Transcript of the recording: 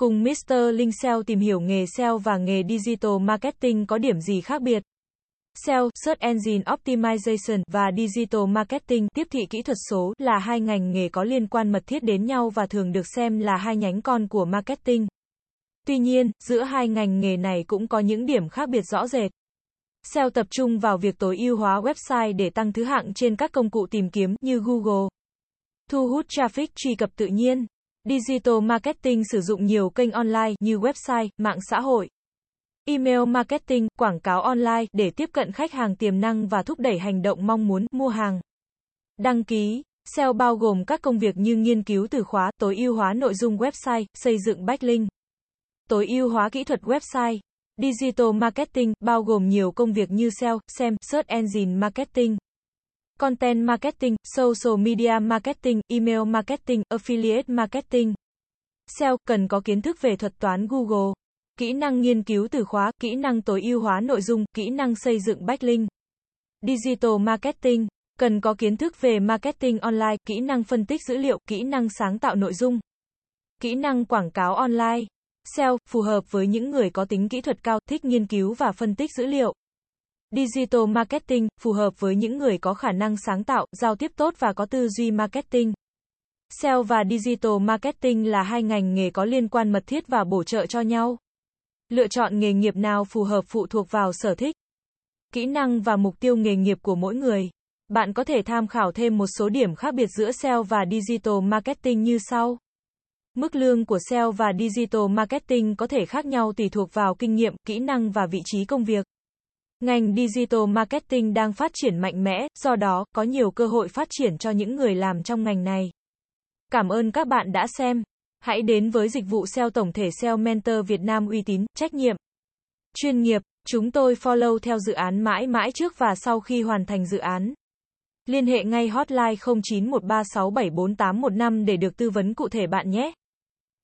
Cùng Mr. Linh SEO tìm hiểu nghề SEO và nghề Digital Marketing có điểm gì khác biệt. SEO, Search Engine Optimization và Digital Marketing, tiếp thị kỹ thuật số, là hai ngành nghề có liên quan mật thiết đến nhau và thường được xem là hai nhánh con của marketing. Tuy nhiên, giữa hai ngành nghề này cũng có những điểm khác biệt rõ rệt. SEO tập trung vào việc tối ưu hóa website để tăng thứ hạng trên các công cụ tìm kiếm như Google. Thu hút traffic truy cập tự nhiên. Digital marketing sử dụng nhiều kênh online như website, mạng xã hội, email marketing, quảng cáo online để tiếp cận khách hàng tiềm năng và thúc đẩy hành động mong muốn mua hàng. Đăng ký SEO bao gồm các công việc như nghiên cứu từ khóa, tối ưu hóa nội dung website, xây dựng backlink, tối ưu hóa kỹ thuật website. Digital marketing bao gồm nhiều công việc như SEO, SEM, Search Engine Marketing, Content Marketing, Social Media Marketing, Email Marketing, Affiliate Marketing. SEO cần có kiến thức về thuật toán Google, kỹ năng nghiên cứu từ khóa, kỹ năng tối ưu hóa nội dung, kỹ năng xây dựng backlink. Digital Marketing cần có kiến thức về marketing online, kỹ năng phân tích dữ liệu, kỹ năng sáng tạo nội dung, kỹ năng quảng cáo online. SEO phù hợp với những người có tính kỹ thuật cao, thích nghiên cứu và phân tích dữ liệu. Digital marketing phù hợp với những người có khả năng sáng tạo, giao tiếp tốt và có tư duy marketing. SEO và digital marketing là hai ngành nghề có liên quan mật thiết và bổ trợ cho nhau. Lựa chọn nghề nghiệp nào phù hợp phụ thuộc vào sở thích, kỹ năng và mục tiêu nghề nghiệp của mỗi người. Bạn có thể tham khảo thêm một số điểm khác biệt giữa SEO và digital marketing như sau. Mức lương của SEO và digital marketing có thể khác nhau tùy thuộc vào kinh nghiệm, kỹ năng và vị trí công việc. Ngành digital marketing đang phát triển mạnh mẽ, do đó, có nhiều cơ hội phát triển cho những người làm trong ngành này. Cảm ơn các bạn đã xem. Hãy đến với dịch vụ SEO tổng thể SEO Mentor Việt Nam uy tín, trách nhiệm, chuyên nghiệp. Chúng tôi follow theo dự án mãi mãi trước và sau khi hoàn thành dự án. Liên hệ ngay hotline 0913674815 để được tư vấn cụ thể bạn nhé.